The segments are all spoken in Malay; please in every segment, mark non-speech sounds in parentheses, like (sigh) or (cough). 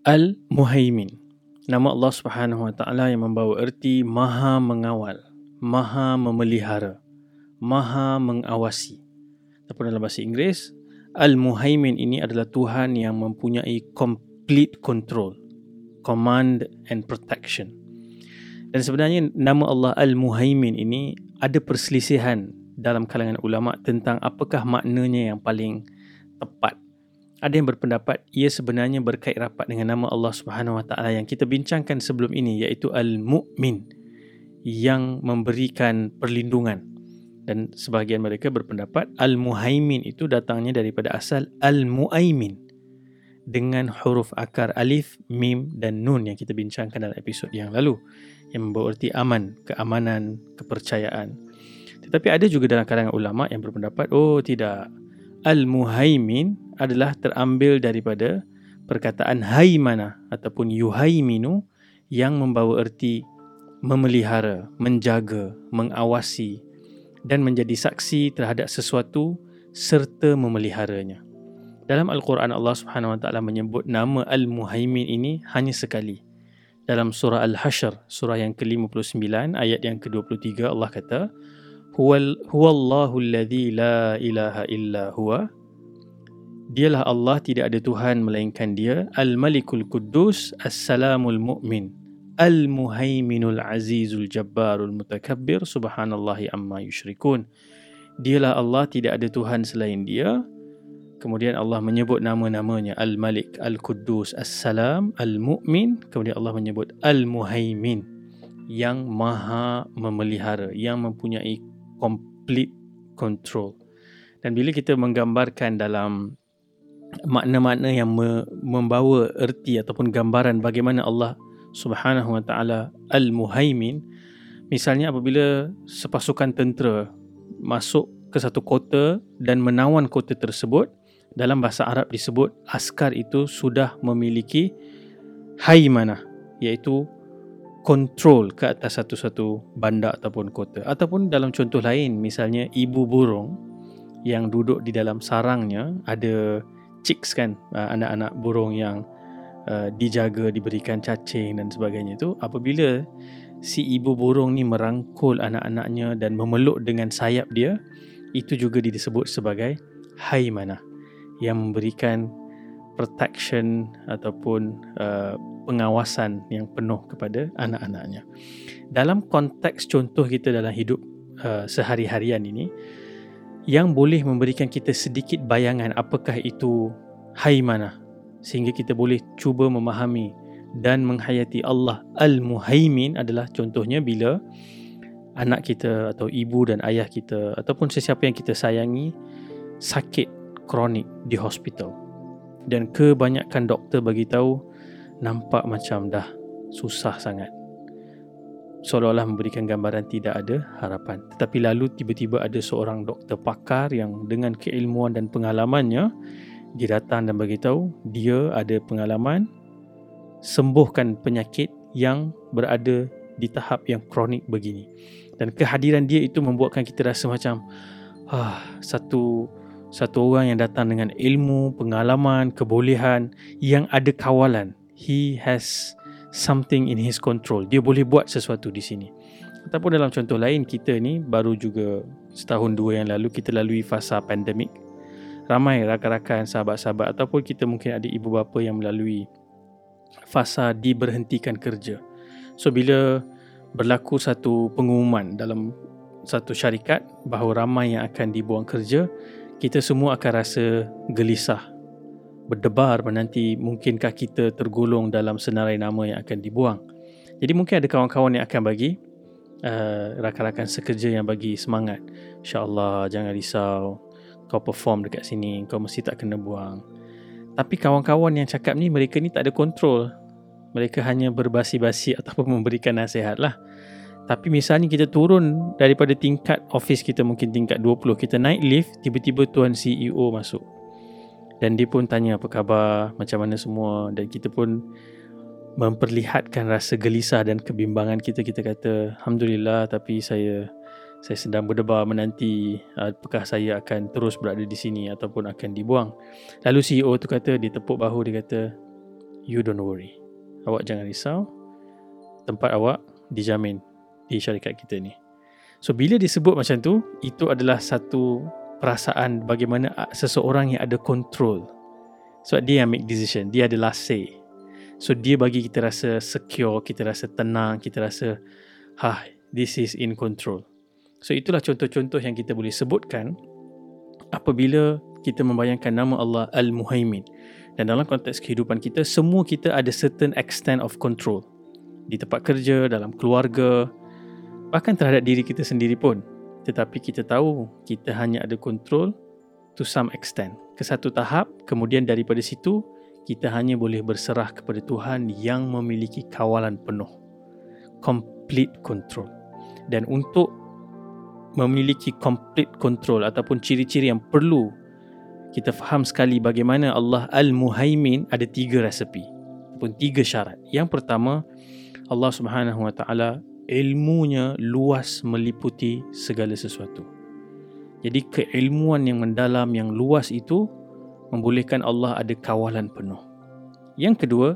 Al-Muhaimin. Nama Allah Subhanahu Wa Taala yang membawa erti Maha mengawal, Maha memelihara, Maha mengawasi. Ataupun dalam bahasa Inggeris, Al-Muhaimin ini adalah Tuhan yang mempunyai complete control, command and protection. Dan sebenarnya nama Allah Al-Muhaimin ini ada perselisihan dalam kalangan ulama tentang apakah maknanya yang paling tepat. Ada yang berpendapat ia sebenarnya berkait rapat dengan nama Allah Subhanahu Wa Taala yang kita bincangkan sebelum ini iaitu Al-Mu'min yang memberikan perlindungan. Dan sebahagian mereka berpendapat Al-Muhaimin itu datangnya daripada asal Al-Muaimin dengan huruf akar alif, mim dan nun yang kita bincangkan dalam episod yang lalu yang erti aman, keamanan, kepercayaan. Tetapi ada juga dalam kalangan ulama yang berpendapat oh tidak Al-Muhaimin adalah terambil daripada perkataan haimana ataupun yuhaiminu yang membawa erti memelihara, menjaga, mengawasi dan menjadi saksi terhadap sesuatu serta memeliharanya. Dalam Al-Quran Allah Subhanahu Wa Taala menyebut nama Al-Muhaimin ini hanya sekali. Dalam surah Al-Hashr, surah yang ke-59 ayat yang ke-23 Allah kata, huwallahu alladhi la ilaha illa huwa Dialah Allah tidak ada Tuhan melainkan dia. Al-Malikul Quddus As-Salamul Mu'min. Al-Muhaiminul Azizul Jabbarul Mutakabbir Subhanallahi amma yushrikun. Dialah Allah tidak ada Tuhan selain dia. Kemudian Allah menyebut nama-namanya Al-Malik, Al-Quddus, As-Salam, Al-Mu'min. Kemudian Allah menyebut Al-Muhaimin Yang maha memelihara Yang mempunyai complete control. Dan bila kita menggambarkan dalam makna-makna yang me- membawa erti ataupun gambaran bagaimana Allah Subhanahu Wa Taala Al-Muhaimin, misalnya apabila sepasukan tentera masuk ke satu kota dan menawan kota tersebut, dalam bahasa Arab disebut askar itu sudah memiliki haimanah iaitu kontrol ke atas satu-satu bandar ataupun kota. Ataupun dalam contoh lain misalnya ibu burung yang duduk di dalam sarangnya ada chicks kan uh, anak-anak burung yang uh, dijaga diberikan cacing dan sebagainya itu apabila si ibu burung ni merangkul anak-anaknya dan memeluk dengan sayap dia itu juga disebut sebagai haimana yang memberikan protection ataupun uh, pengawasan yang penuh kepada anak-anaknya. Dalam konteks contoh kita dalam hidup uh, sehari-harian ini, yang boleh memberikan kita sedikit bayangan apakah itu haimana sehingga kita boleh cuba memahami dan menghayati Allah Al-Muhaimin adalah contohnya bila anak kita atau ibu dan ayah kita ataupun sesiapa yang kita sayangi sakit kronik di hospital dan kebanyakan doktor bagi tahu nampak macam dah susah sangat. Seolah-olah memberikan gambaran tidak ada harapan. Tetapi lalu tiba-tiba ada seorang doktor pakar yang dengan keilmuan dan pengalamannya dia datang dan beritahu dia ada pengalaman sembuhkan penyakit yang berada di tahap yang kronik begini. Dan kehadiran dia itu membuatkan kita rasa macam ah, satu satu orang yang datang dengan ilmu, pengalaman, kebolehan yang ada kawalan he has something in his control. Dia boleh buat sesuatu di sini. Ataupun dalam contoh lain, kita ni baru juga setahun dua yang lalu kita lalui fasa pandemik. Ramai rakan-rakan, sahabat-sahabat ataupun kita mungkin ada ibu bapa yang melalui fasa diberhentikan kerja. So bila berlaku satu pengumuman dalam satu syarikat bahawa ramai yang akan dibuang kerja, kita semua akan rasa gelisah berdebar menanti mungkinkah kita tergolong dalam senarai nama yang akan dibuang. Jadi mungkin ada kawan-kawan yang akan bagi uh, rakan-rakan sekerja yang bagi semangat. InsyaAllah jangan risau. Kau perform dekat sini. Kau mesti tak kena buang. Tapi kawan-kawan yang cakap ni mereka ni tak ada kontrol. Mereka hanya berbasi-basi ataupun (laughs) memberikan nasihat lah. Tapi misalnya kita turun daripada tingkat office kita mungkin tingkat 20. Kita naik lift, tiba-tiba tuan CEO masuk dan dia pun tanya apa khabar macam mana semua dan kita pun memperlihatkan rasa gelisah dan kebimbangan kita kita kata alhamdulillah tapi saya saya sedang berdebar menanti apakah saya akan terus berada di sini ataupun akan dibuang lalu CEO tu kata dia tepuk bahu dia kata you don't worry. Awak jangan risau. Tempat awak dijamin di syarikat kita ni. So bila disebut macam tu, itu adalah satu perasaan bagaimana seseorang yang ada control. So dia yang make decision, dia ada last say. So dia bagi kita rasa secure, kita rasa tenang, kita rasa ha, this is in control. So itulah contoh-contoh yang kita boleh sebutkan apabila kita membayangkan nama Allah Al-Muhaimin. Dan dalam konteks kehidupan kita, semua kita ada certain extent of control. Di tempat kerja, dalam keluarga, bahkan terhadap diri kita sendiri pun tetapi kita tahu kita hanya ada kontrol to some extent. Ke satu tahap kemudian daripada situ kita hanya boleh berserah kepada Tuhan yang memiliki kawalan penuh. Complete control. Dan untuk memiliki complete control ataupun ciri-ciri yang perlu kita faham sekali bagaimana Allah Al-Muhaimin ada tiga resepi ataupun tiga syarat. Yang pertama, Allah Subhanahu Wa Taala ilmunya luas meliputi segala sesuatu. Jadi keilmuan yang mendalam yang luas itu membolehkan Allah ada kawalan penuh. Yang kedua,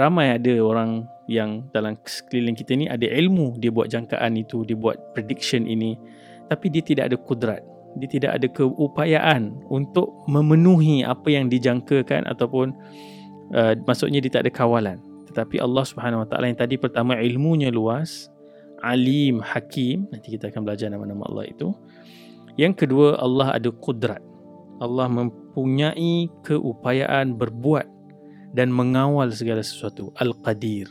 ramai ada orang yang dalam sekeliling kita ni ada ilmu dia buat jangkaan itu, dia buat prediction ini tapi dia tidak ada kudrat. Dia tidak ada keupayaan untuk memenuhi apa yang dijangkakan ataupun uh, maksudnya dia tak ada kawalan. Tetapi Allah Subhanahu Wa Taala yang tadi pertama ilmunya luas, Alim Hakim. Nanti kita akan belajar nama-nama Allah itu. Yang kedua Allah ada kudrat. Allah mempunyai keupayaan berbuat dan mengawal segala sesuatu. Al-Qadir.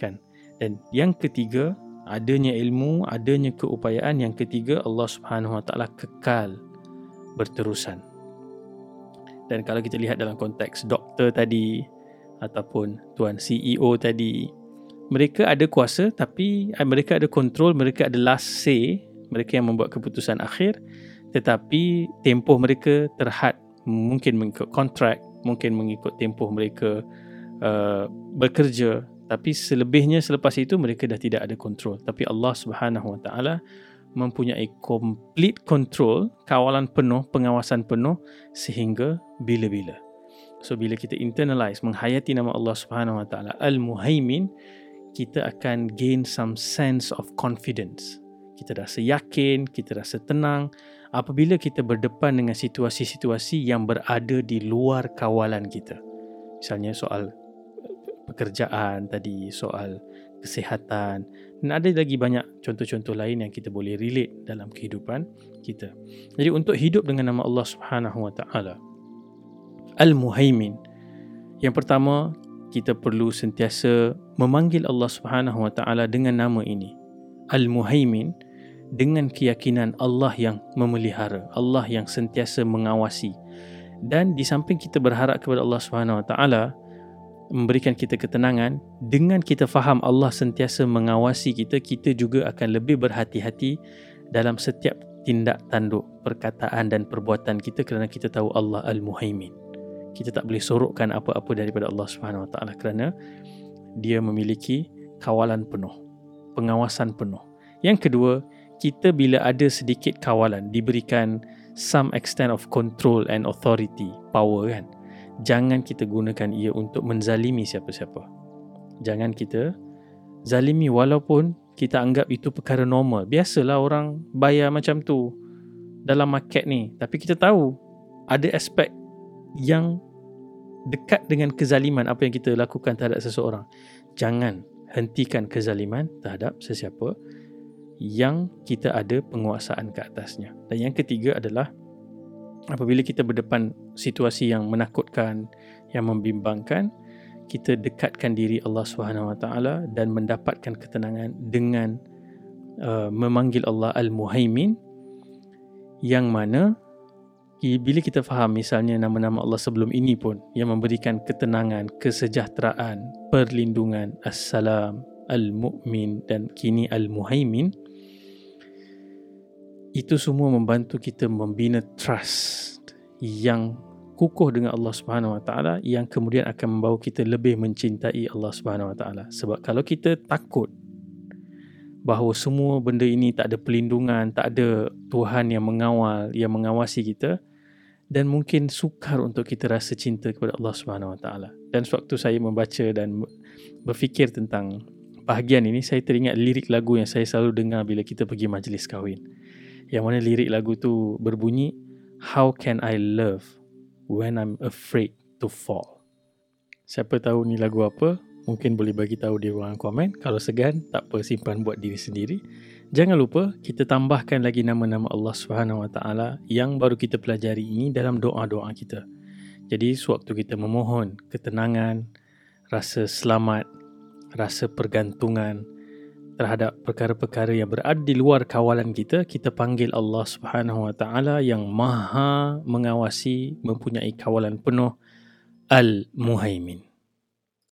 Kan? Dan yang ketiga adanya ilmu adanya keupayaan. Yang ketiga Allah Subhanahu Wa Taala kekal berterusan. Dan kalau kita lihat dalam konteks doktor tadi ataupun tuan CEO tadi mereka ada kuasa tapi eh, mereka ada kontrol, mereka ada last say, mereka yang membuat keputusan akhir. Tetapi tempoh mereka terhad mungkin mengikut kontrak, mungkin mengikut tempoh mereka uh, bekerja. Tapi selebihnya selepas itu mereka dah tidak ada kontrol tapi Allah Subhanahu Wa Taala mempunyai complete control, kawalan penuh, pengawasan penuh sehingga bila-bila. So bila kita internalize menghayati nama Allah Subhanahu Wa Taala Al-Muhaimin, kita akan gain some sense of confidence. Kita rasa yakin, kita rasa tenang apabila kita berdepan dengan situasi-situasi yang berada di luar kawalan kita. Misalnya soal pekerjaan tadi, soal kesihatan dan ada lagi banyak contoh-contoh lain yang kita boleh relate dalam kehidupan kita. Jadi untuk hidup dengan nama Allah Subhanahu Wa Taala Al-Muhaimin yang pertama kita perlu sentiasa memanggil Allah Subhanahu Wa Taala dengan nama ini. Al-Muhaimin dengan keyakinan Allah yang memelihara Allah yang sentiasa mengawasi. Dan di samping kita berharap kepada Allah Subhanahu Wa Taala memberikan kita ketenangan dengan kita faham Allah sentiasa mengawasi kita kita juga akan lebih berhati-hati dalam setiap tindak tanduk perkataan dan perbuatan kita kerana kita tahu Allah Al-Muhaimin kita tak boleh sorokkan apa-apa daripada Allah Subhanahu Wa Taala kerana dia memiliki kawalan penuh, pengawasan penuh. Yang kedua, kita bila ada sedikit kawalan diberikan some extent of control and authority, power kan. Jangan kita gunakan ia untuk menzalimi siapa-siapa. Jangan kita zalimi walaupun kita anggap itu perkara normal. Biasalah orang bayar macam tu dalam market ni. Tapi kita tahu ada aspek yang dekat dengan kezaliman apa yang kita lakukan terhadap seseorang. Jangan hentikan kezaliman terhadap sesiapa yang kita ada penguasaan ke atasnya. Dan yang ketiga adalah apabila kita berdepan situasi yang menakutkan, yang membimbangkan, kita dekatkan diri Allah Subhanahu Wa Taala dan mendapatkan ketenangan dengan uh, memanggil Allah Al-Muhaimin yang mana bila kita faham misalnya nama-nama Allah sebelum ini pun yang memberikan ketenangan, kesejahteraan, perlindungan, Assalam, Al-Mu'min dan kini Al-Muhaimin itu semua membantu kita membina trust yang kukuh dengan Allah Subhanahu Wa Taala yang kemudian akan membawa kita lebih mencintai Allah Subhanahu Wa Taala. Sebab kalau kita takut bahawa semua benda ini tak ada perlindungan, tak ada Tuhan yang mengawal, yang mengawasi kita, dan mungkin sukar untuk kita rasa cinta kepada Allah Subhanahu Wa Taala. Dan sewaktu saya membaca dan berfikir tentang bahagian ini, saya teringat lirik lagu yang saya selalu dengar bila kita pergi majlis kahwin. Yang mana lirik lagu tu berbunyi, How can I love when I'm afraid to fall? Siapa tahu ni lagu apa? Mungkin boleh bagi tahu di ruangan komen. Kalau segan, tak apa simpan buat diri sendiri. Jangan lupa kita tambahkan lagi nama-nama Allah Subhanahu Wa Taala yang baru kita pelajari ini dalam doa-doa kita. Jadi sewaktu kita memohon ketenangan, rasa selamat, rasa pergantungan terhadap perkara-perkara yang berada di luar kawalan kita, kita panggil Allah Subhanahu Wa Taala yang Maha mengawasi, mempunyai kawalan penuh Al-Muhaimin.